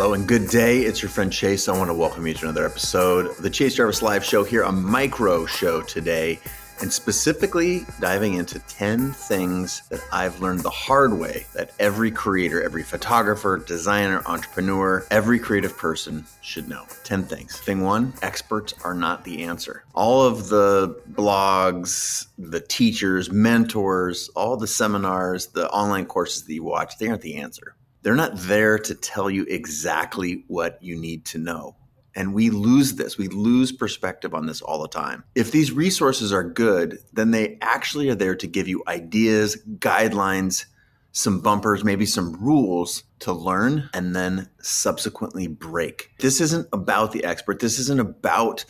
Hello and good day. It's your friend Chase. I want to welcome you to another episode of the Chase Jarvis Live Show here, a micro show today, and specifically diving into 10 things that I've learned the hard way that every creator, every photographer, designer, entrepreneur, every creative person should know. 10 things. Thing one experts are not the answer. All of the blogs, the teachers, mentors, all the seminars, the online courses that you watch, they aren't the answer they're not there to tell you exactly what you need to know. And we lose this. We lose perspective on this all the time. If these resources are good, then they actually are there to give you ideas, guidelines, some bumpers, maybe some rules to learn and then subsequently break. This isn't about the expert. This isn't about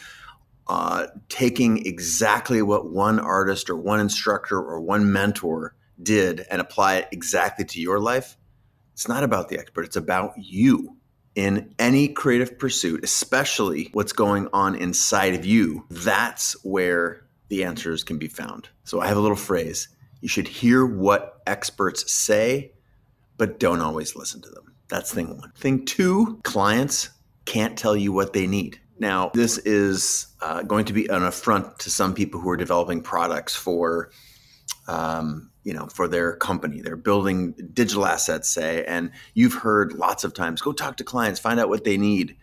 uh, taking exactly what one artist or one instructor or one mentor did and apply it exactly to your life. It's not about the expert, it's about you. In any creative pursuit, especially what's going on inside of you, that's where the answers can be found. So I have a little phrase you should hear what experts say, but don't always listen to them. That's thing one. Thing two clients can't tell you what they need. Now, this is uh, going to be an affront to some people who are developing products for um, you know for their company. They're building digital assets say and you've heard lots of times go talk to clients find out what they need.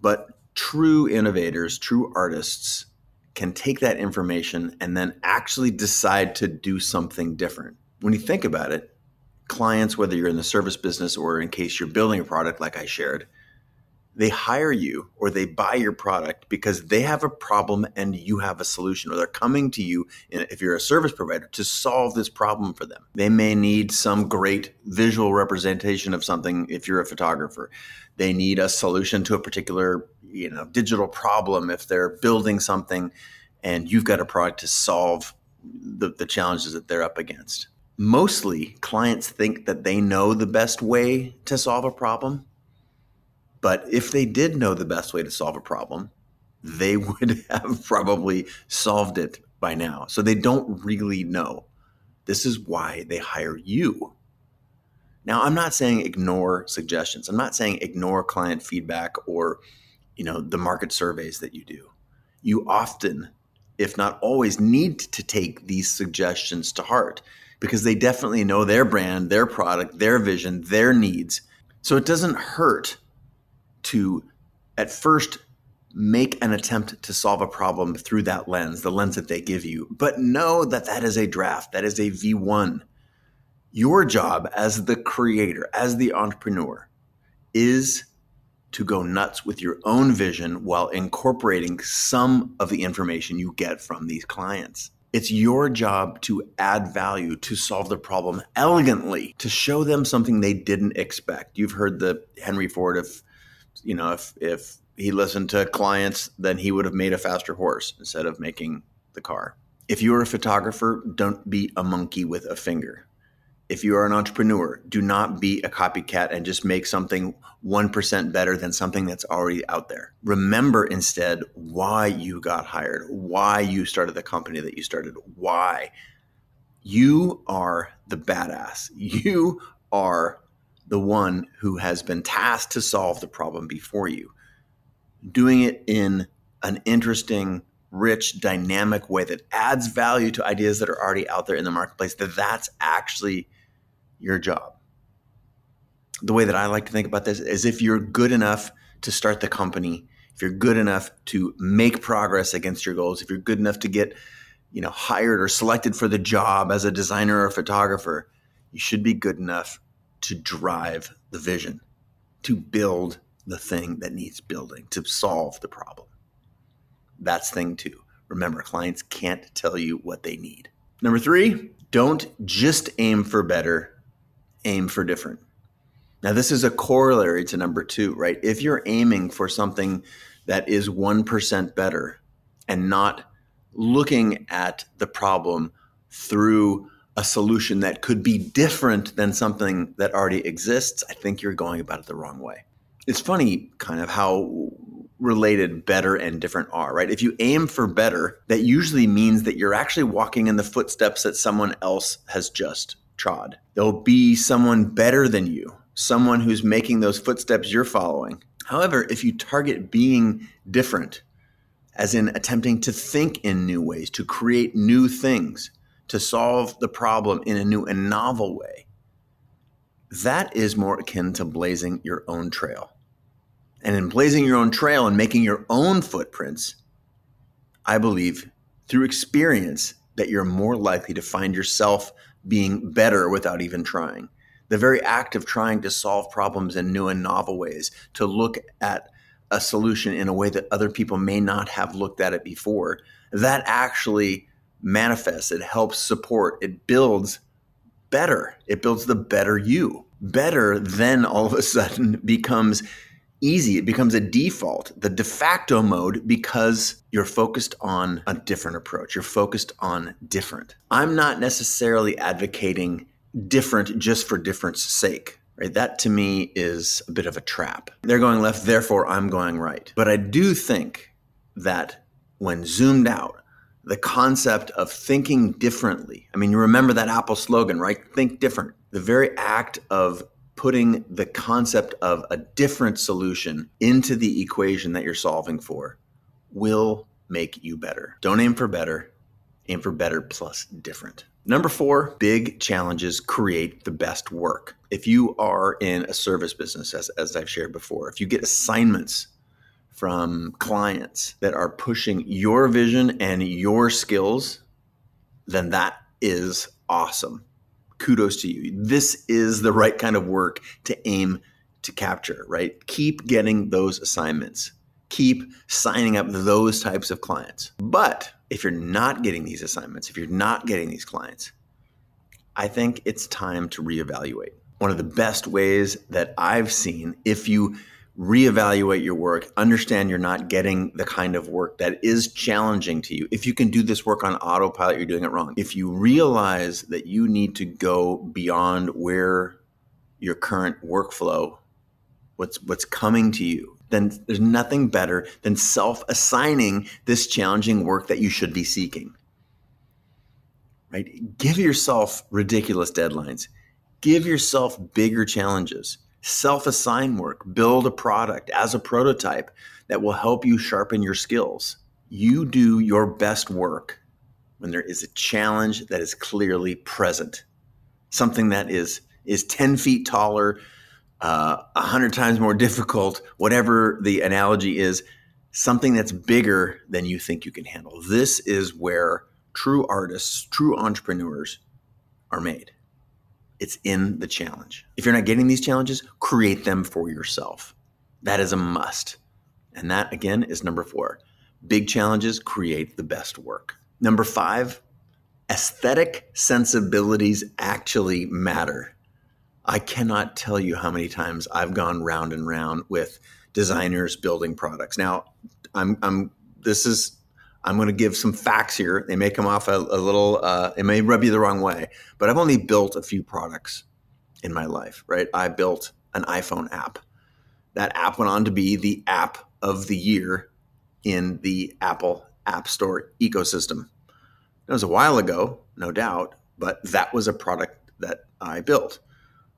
But true innovators true artists can take that information and then actually decide to do something different. When you think about it clients whether you're in the service business or in case you're building a product like i shared they hire you or they buy your product because they have a problem and you have a solution, or they're coming to you, if you're a service provider, to solve this problem for them. They may need some great visual representation of something if you're a photographer. They need a solution to a particular you know, digital problem if they're building something and you've got a product to solve the, the challenges that they're up against. Mostly, clients think that they know the best way to solve a problem but if they did know the best way to solve a problem, they would have probably solved it by now. So they don't really know. This is why they hire you. Now, I'm not saying ignore suggestions. I'm not saying ignore client feedback or, you know, the market surveys that you do. You often, if not always, need to take these suggestions to heart because they definitely know their brand, their product, their vision, their needs. So it doesn't hurt to at first make an attempt to solve a problem through that lens, the lens that they give you, but know that that is a draft, that is a V1. Your job as the creator, as the entrepreneur, is to go nuts with your own vision while incorporating some of the information you get from these clients. It's your job to add value, to solve the problem elegantly, to show them something they didn't expect. You've heard the Henry Ford of you know, if if he listened to clients, then he would have made a faster horse instead of making the car. If you are a photographer, don't be a monkey with a finger. If you are an entrepreneur, do not be a copycat and just make something 1% better than something that's already out there. Remember instead why you got hired, why you started the company that you started, why. You are the badass. You are the one who has been tasked to solve the problem before you, doing it in an interesting, rich, dynamic way that adds value to ideas that are already out there in the marketplace, that that's actually your job. The way that I like to think about this is if you're good enough to start the company, if you're good enough to make progress against your goals, if you're good enough to get, you know, hired or selected for the job as a designer or photographer, you should be good enough to drive the vision, to build the thing that needs building, to solve the problem. That's thing two. Remember, clients can't tell you what they need. Number three, don't just aim for better, aim for different. Now, this is a corollary to number two, right? If you're aiming for something that is 1% better and not looking at the problem through a solution that could be different than something that already exists, I think you're going about it the wrong way. It's funny, kind of, how related better and different are, right? If you aim for better, that usually means that you're actually walking in the footsteps that someone else has just trod. There'll be someone better than you someone who's making those footsteps you're following. However, if you target being different, as in attempting to think in new ways, to create new things, to solve the problem in a new and novel way, that is more akin to blazing your own trail. And in blazing your own trail and making your own footprints, I believe through experience that you're more likely to find yourself being better without even trying. The very act of trying to solve problems in new and novel ways, to look at a solution in a way that other people may not have looked at it before, that actually manifests, it helps support, it builds better. It builds the better you. Better then all of a sudden becomes easy. It becomes a default, the de facto mode, because you're focused on a different approach. You're focused on different. I'm not necessarily advocating different just for difference sake. Right? That to me is a bit of a trap. They're going left, therefore I'm going right. But I do think that when zoomed out, the concept of thinking differently. I mean, you remember that Apple slogan, right? Think different. The very act of putting the concept of a different solution into the equation that you're solving for will make you better. Don't aim for better, aim for better plus different. Number four, big challenges create the best work. If you are in a service business, as, as I've shared before, if you get assignments from clients that are pushing your vision and your skills, then that is awesome kudos to you. This is the right kind of work to aim to capture, right? Keep getting those assignments. Keep signing up those types of clients. But if you're not getting these assignments, if you're not getting these clients, I think it's time to reevaluate. One of the best ways that I've seen, if you reevaluate your work, understand you're not getting the kind of work that is challenging to you. If you can do this work on autopilot, you're doing it wrong. If you realize that you need to go beyond where your current workflow what's what's coming to you, then there's nothing better than self-assigning this challenging work that you should be seeking. Right? Give yourself ridiculous deadlines. Give yourself bigger challenges self assign work, build a product as a prototype that will help you sharpen your skills. You do your best work when there is a challenge that is clearly present, something that is, is 10 feet taller, uh, 100 times more difficult, whatever the analogy is, something that's bigger than you think you can handle. This is where true artists, true entrepreneurs are made. It's in the challenge. If you're not getting these challenges, create them for yourself. That is a must. And that, again, is number four. Big challenges create the best work. Number five, aesthetic sensibilities actually matter. I cannot tell you how many times I've gone round and round with designers building products. Now, I'm, I'm this is I'm going to give some facts here. They may come off a, a little, uh, it may rub you the wrong way, but I've only built a few products in my life, right? I built an iPhone app. That app went on to be the app of the year in the Apple App Store ecosystem. It was a while ago, no doubt, but that was a product that I built.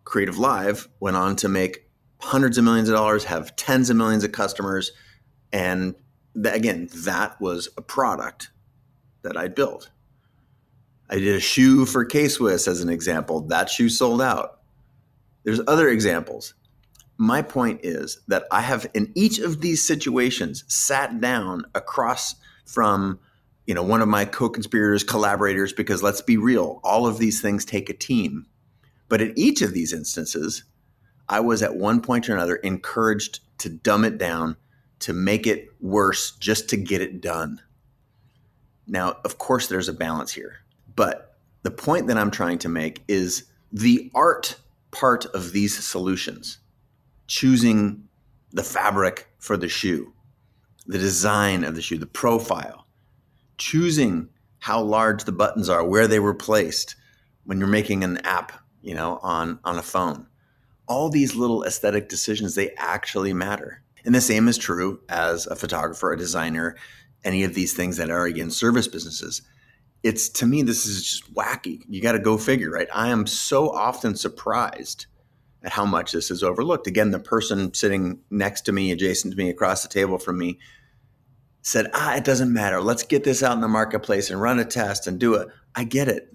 Creative Live went on to make hundreds of millions of dollars, have tens of millions of customers, and again, that was a product that I built. I did a shoe for K Swiss as an example. That shoe sold out. There's other examples. My point is that I have in each of these situations sat down across from you know one of my co-conspirators, collaborators because let's be real, all of these things take a team. But in each of these instances, I was at one point or another encouraged to dumb it down to make it worse just to get it done. Now, of course, there's a balance here, but the point that I'm trying to make is the art part of these solutions, choosing the fabric for the shoe, the design of the shoe, the profile, choosing how large the buttons are, where they were placed when you're making an app, you know, on, on a phone. All these little aesthetic decisions, they actually matter. And the same is true as a photographer, a designer, any of these things that are again service businesses. It's to me, this is just wacky. You got to go figure, right? I am so often surprised at how much this is overlooked. Again, the person sitting next to me, adjacent to me, across the table from me, said, ah, it doesn't matter. Let's get this out in the marketplace and run a test and do it. I get it.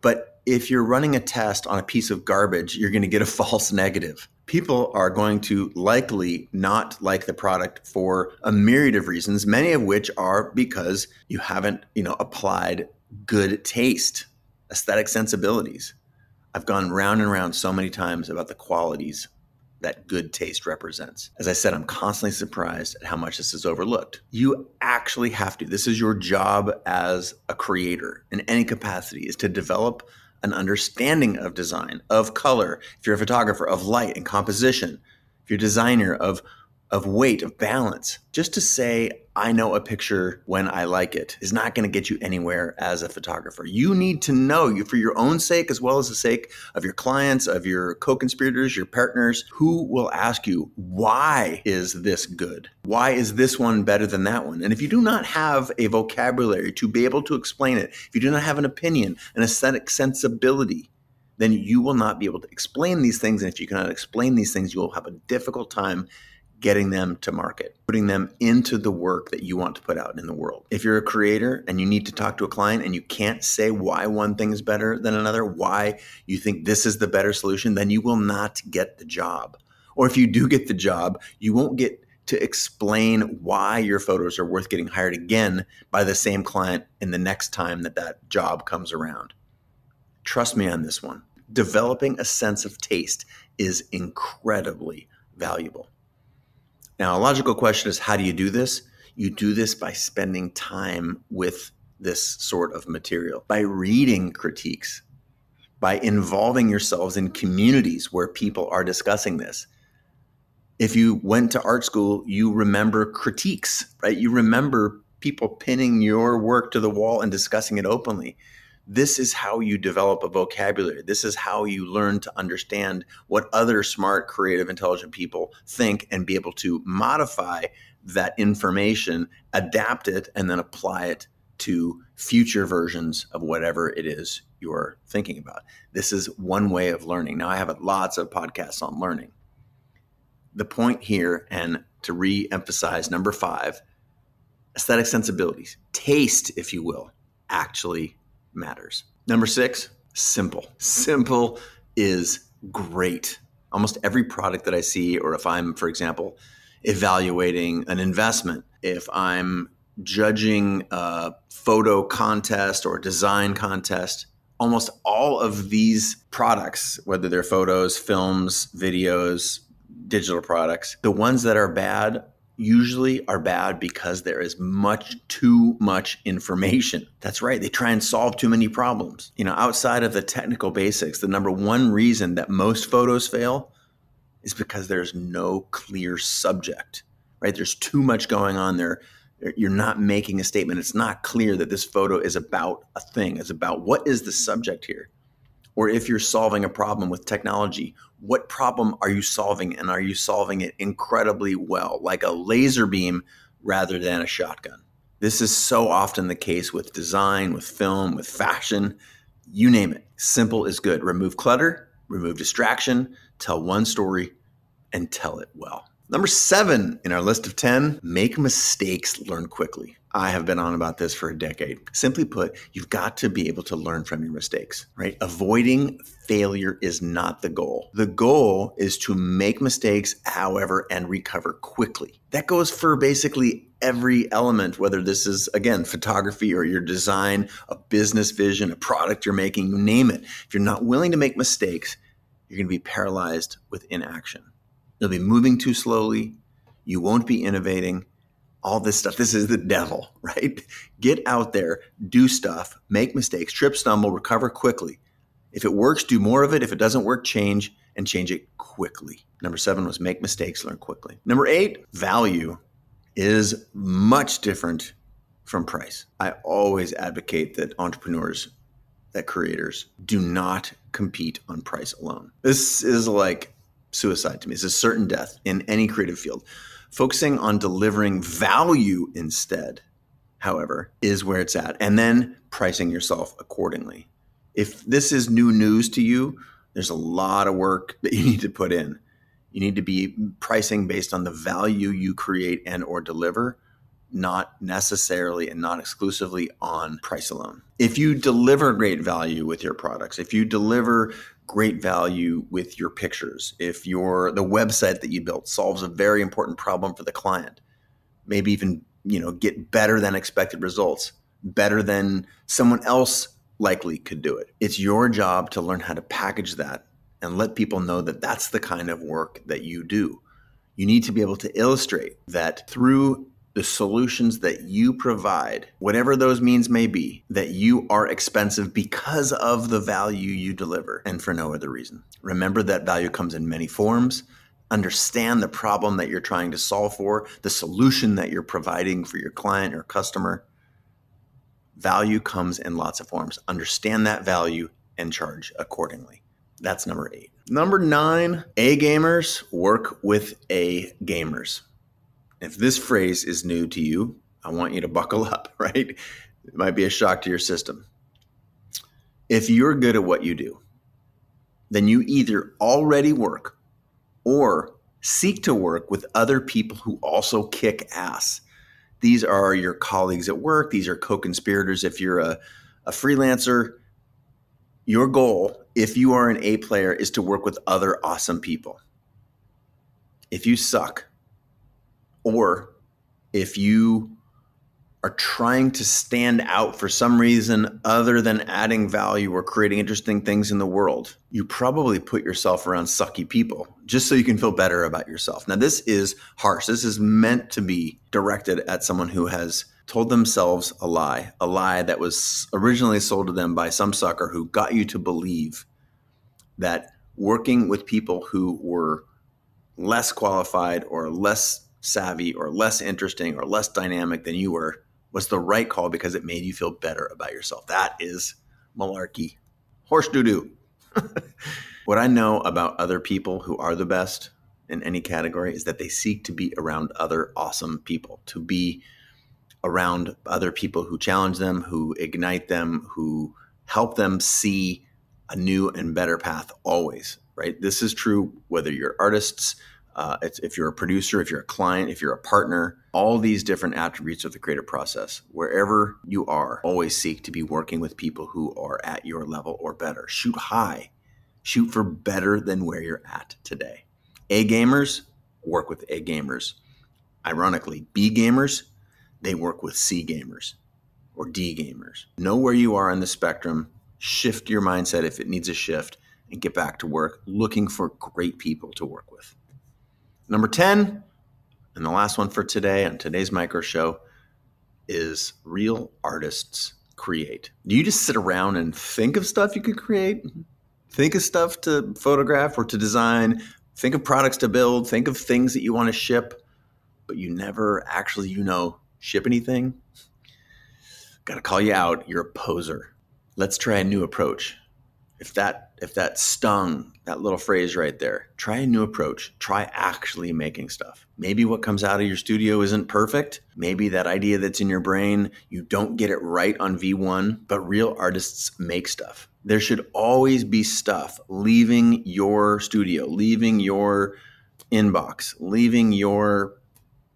But if you're running a test on a piece of garbage, you're going to get a false negative. People are going to likely not like the product for a myriad of reasons, many of which are because you haven't, you know, applied good taste, aesthetic sensibilities. I've gone round and round so many times about the qualities that good taste represents. As I said, I'm constantly surprised at how much this is overlooked. You actually have to. This is your job as a creator in any capacity is to develop an understanding of design, of color, if you're a photographer, of light and composition, if you're a designer of of weight, of balance. Just to say, I know a picture when I like it is not going to get you anywhere as a photographer. You need to know you for your own sake, as well as the sake of your clients, of your co conspirators, your partners, who will ask you, why is this good? Why is this one better than that one? And if you do not have a vocabulary to be able to explain it, if you do not have an opinion, an aesthetic sensibility, then you will not be able to explain these things. And if you cannot explain these things, you will have a difficult time getting them to market, putting them into the work that you want to put out in the world. If you're a creator and you need to talk to a client and you can't say why one thing is better than another, why you think this is the better solution, then you will not get the job. Or if you do get the job, you won't get to explain why your photos are worth getting hired again by the same client in the next time that that job comes around. Trust me on this one. Developing a sense of taste is incredibly valuable. Now, a logical question is how do you do this? You do this by spending time with this sort of material, by reading critiques, by involving yourselves in communities where people are discussing this. If you went to art school, you remember critiques, right? You remember people pinning your work to the wall and discussing it openly this is how you develop a vocabulary. This is how you learn to understand what other smart, creative, intelligent people think and be able to modify that information, adapt it, and then apply it to future versions of whatever it is you're thinking about. This is one way of learning. Now, I have lots of podcasts on learning. The point here, and to re emphasize number five, aesthetic sensibilities, taste, if you will, actually matters. Number six, simple. Simple is great. Almost every product that I see, or if I'm, for example, evaluating an investment, if I'm judging a photo contest or design contest, almost all of these products, whether they're photos, films, videos, digital products, the ones that are bad usually are bad because there is much too much information. That's right. They try and solve too many problems. You know, outside of the technical basics, the number one reason that most photos fail is because there's no clear subject, right? There's too much going on there. You're not making a statement. It's not clear that this photo is about a thing. It's about what is the subject here? Or if you're solving a problem with technology, what problem are you solving and are you solving it incredibly well, like a laser beam rather than a shotgun? This is so often the case with design, with film, with fashion, you name it. Simple is good. Remove clutter, remove distraction, tell one story, and tell it well. Number seven in our list of 10 make mistakes, learn quickly. I have been on about this for a decade. Simply put, you've got to be able to learn from your mistakes, right? Avoiding failure is not the goal. The goal is to make mistakes, however, and recover quickly. That goes for basically every element, whether this is, again, photography or your design, a business vision, a product you're making, you name it. If you're not willing to make mistakes, you're going to be paralyzed with inaction. You'll be moving too slowly. You won't be innovating. All this stuff. This is the devil, right? Get out there, do stuff, make mistakes, trip, stumble, recover quickly. If it works, do more of it. If it doesn't work, change and change it quickly. Number seven was make mistakes, learn quickly. Number eight, value is much different from price. I always advocate that entrepreneurs, that creators do not compete on price alone. This is like suicide to me. It's a certain death in any creative field. Focusing on delivering value instead, however, is where it's at. And then pricing yourself accordingly. If this is new news to you, there's a lot of work that you need to put in. You need to be pricing based on the value you create and or deliver, not necessarily and not exclusively on price alone. If you deliver great value with your products, if you deliver great value with your pictures, if your the website that you built solves a very important problem for the client, maybe even, you know, get better than expected results, better than someone else likely could do it. It's your job to learn how to package that and let people know that that's the kind of work that you do. You need to be able to illustrate that through the solutions that you provide, whatever those means may be, that you are expensive because of the value you deliver and for no other reason. Remember that value comes in many forms. Understand the problem that you're trying to solve for, the solution that you're providing for your client or customer, Value comes in lots of forms. Understand that value and charge accordingly. That's number eight. Number nine, A gamers work with A gamers. If this phrase is new to you, I want you to buckle up, right? It might be a shock to your system. If you're good at what you do, then you either already work or seek to work with other people who also kick ass. These are your colleagues at work. These are co conspirators. If you're a, a freelancer, your goal, if you are an A player, is to work with other awesome people. If you suck, or if you are trying to stand out for some reason other than adding value or creating interesting things in the world, you probably put yourself around sucky people just so you can feel better about yourself. Now, this is harsh. This is meant to be directed at someone who has told themselves a lie, a lie that was originally sold to them by some sucker who got you to believe that working with people who were less qualified or less savvy or less interesting or less dynamic than you were was the right call because it made you feel better about yourself. That is malarkey. Horse doo doo. what I know about other people who are the best in any category is that they seek to be around other awesome people, to be around other people who challenge them, who ignite them, who help them see a new and better path always, right? This is true whether you're artists, uh, if you're a producer, if you're a client, if you're a partner, all these different attributes of the creative process, wherever you are, always seek to be working with people who are at your level or better. Shoot high, shoot for better than where you're at today. A gamers work with A gamers. Ironically, B gamers, they work with C gamers or D gamers. Know where you are on the spectrum, shift your mindset if it needs a shift, and get back to work looking for great people to work with. Number 10, and the last one for today on today's micro show is real artists create. Do you just sit around and think of stuff you could create? Think of stuff to photograph or to design, think of products to build, think of things that you want to ship, but you never actually, you know, ship anything? Got to call you out. You're a poser. Let's try a new approach. If that if that stung, that little phrase right there, try a new approach. Try actually making stuff. Maybe what comes out of your studio isn't perfect. Maybe that idea that's in your brain, you don't get it right on V1, but real artists make stuff. There should always be stuff leaving your studio, leaving your inbox, leaving your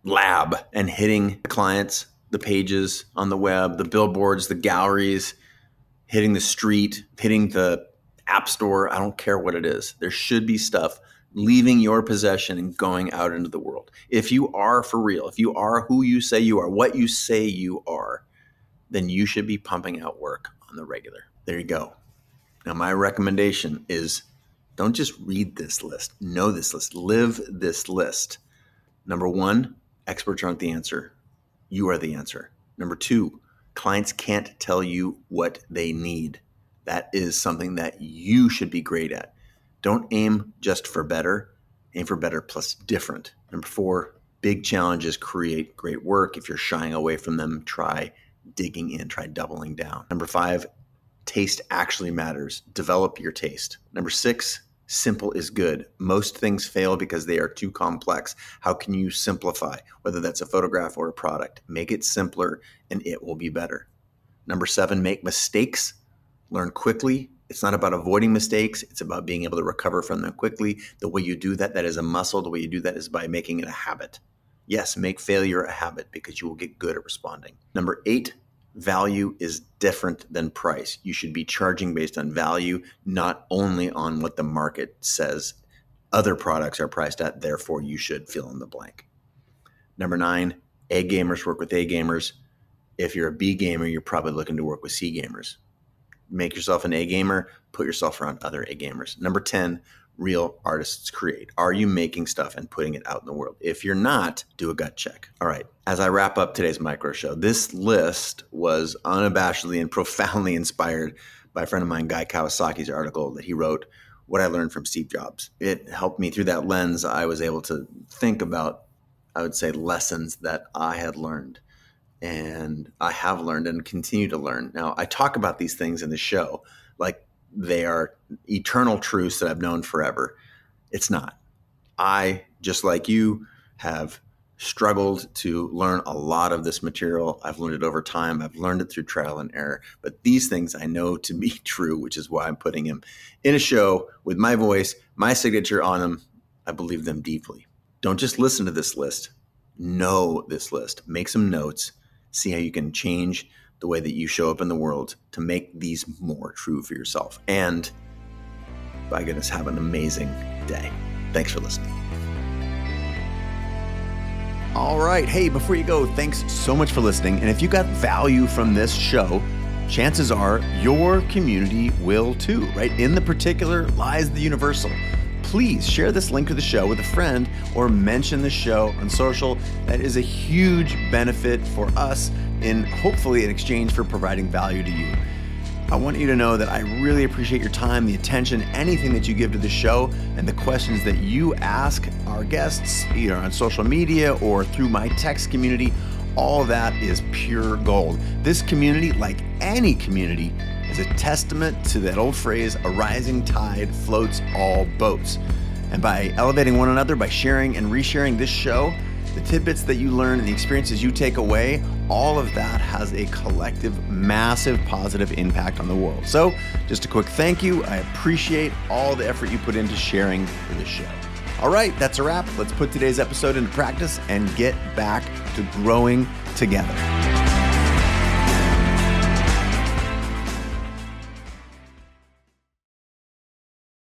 lab and hitting the clients, the pages on the web, the billboards, the galleries, hitting the street, hitting the app store, I don't care what it is. There should be stuff leaving your possession and going out into the world. If you are for real, if you are who you say you are, what you say you are, then you should be pumping out work on the regular. There you go. Now, my recommendation is don't just read this list, know this list, live this list. Number one, experts aren't the answer. You are the answer. Number two, clients can't tell you what they need. That is something that you should be great at. Don't aim just for better, aim for better plus different. Number four, big challenges create great work. If you're shying away from them, try digging in, try doubling down. Number five, taste actually matters. Develop your taste. Number six, simple is good. Most things fail because they are too complex. How can you simplify, whether that's a photograph or a product? Make it simpler and it will be better. Number seven, make mistakes learn quickly, It's not about avoiding mistakes. It's about being able to recover from them quickly. The way you do that, that is a muscle. The way you do that is by making it a habit. Yes, make failure a habit because you will get good at responding. Number eight, value is different than price. You should be charging based on value, not only on what the market says other products are priced at. Therefore, you should fill in the blank. Number nine, A gamers work with A gamers. If you're a B gamer, you're probably looking to work with C gamers. Make yourself an A gamer, put yourself around other A gamers. Number 10, real artists create? Are you making stuff and putting it out in the world? If you're not, do a gut check. All right. As I wrap up today's micro show, this list was unabashedly and profoundly inspired by a friend of mine, Guy Kawasaki's article that he wrote, What I Learned from Steve Jobs. It helped me through that lens. I was able to think about, I would say, lessons that I had learned and I have learned and continue to learn. Now, I talk about these things in the show like they are eternal truths that I've known forever. It's not. I, just like you, have struggled to learn a lot of this material. I've learned it over time. I've learned it through trial and error. But these things I know to be true, which is why I'm putting them in a show with my voice, my signature on them. I believe them deeply. Don't just listen to this list. Know this list. Make some notes. See how you can change the way that you show up in the world to make these more true for yourself. And by goodness, have an amazing day. Thanks for listening. All right. Hey, before you go, thanks so much for listening. And if you got value from this show, chances are your community will too, right? In the particular lies the universal please share this link to the show with a friend or mention the show on social. That is a huge benefit for us in hopefully in exchange for providing value to you. I want you to know that I really appreciate your time, the attention, anything that you give to the show, and the questions that you ask our guests, either on social media or through my text community. All that is pure gold. This community, like any community, is a testament to that old phrase a rising tide floats all boats. And by elevating one another, by sharing and resharing this show, the tidbits that you learn and the experiences you take away, all of that has a collective, massive positive impact on the world. So, just a quick thank you. I appreciate all the effort you put into sharing for this show. All right, that's a wrap. Let's put today's episode into practice and get back to growing together.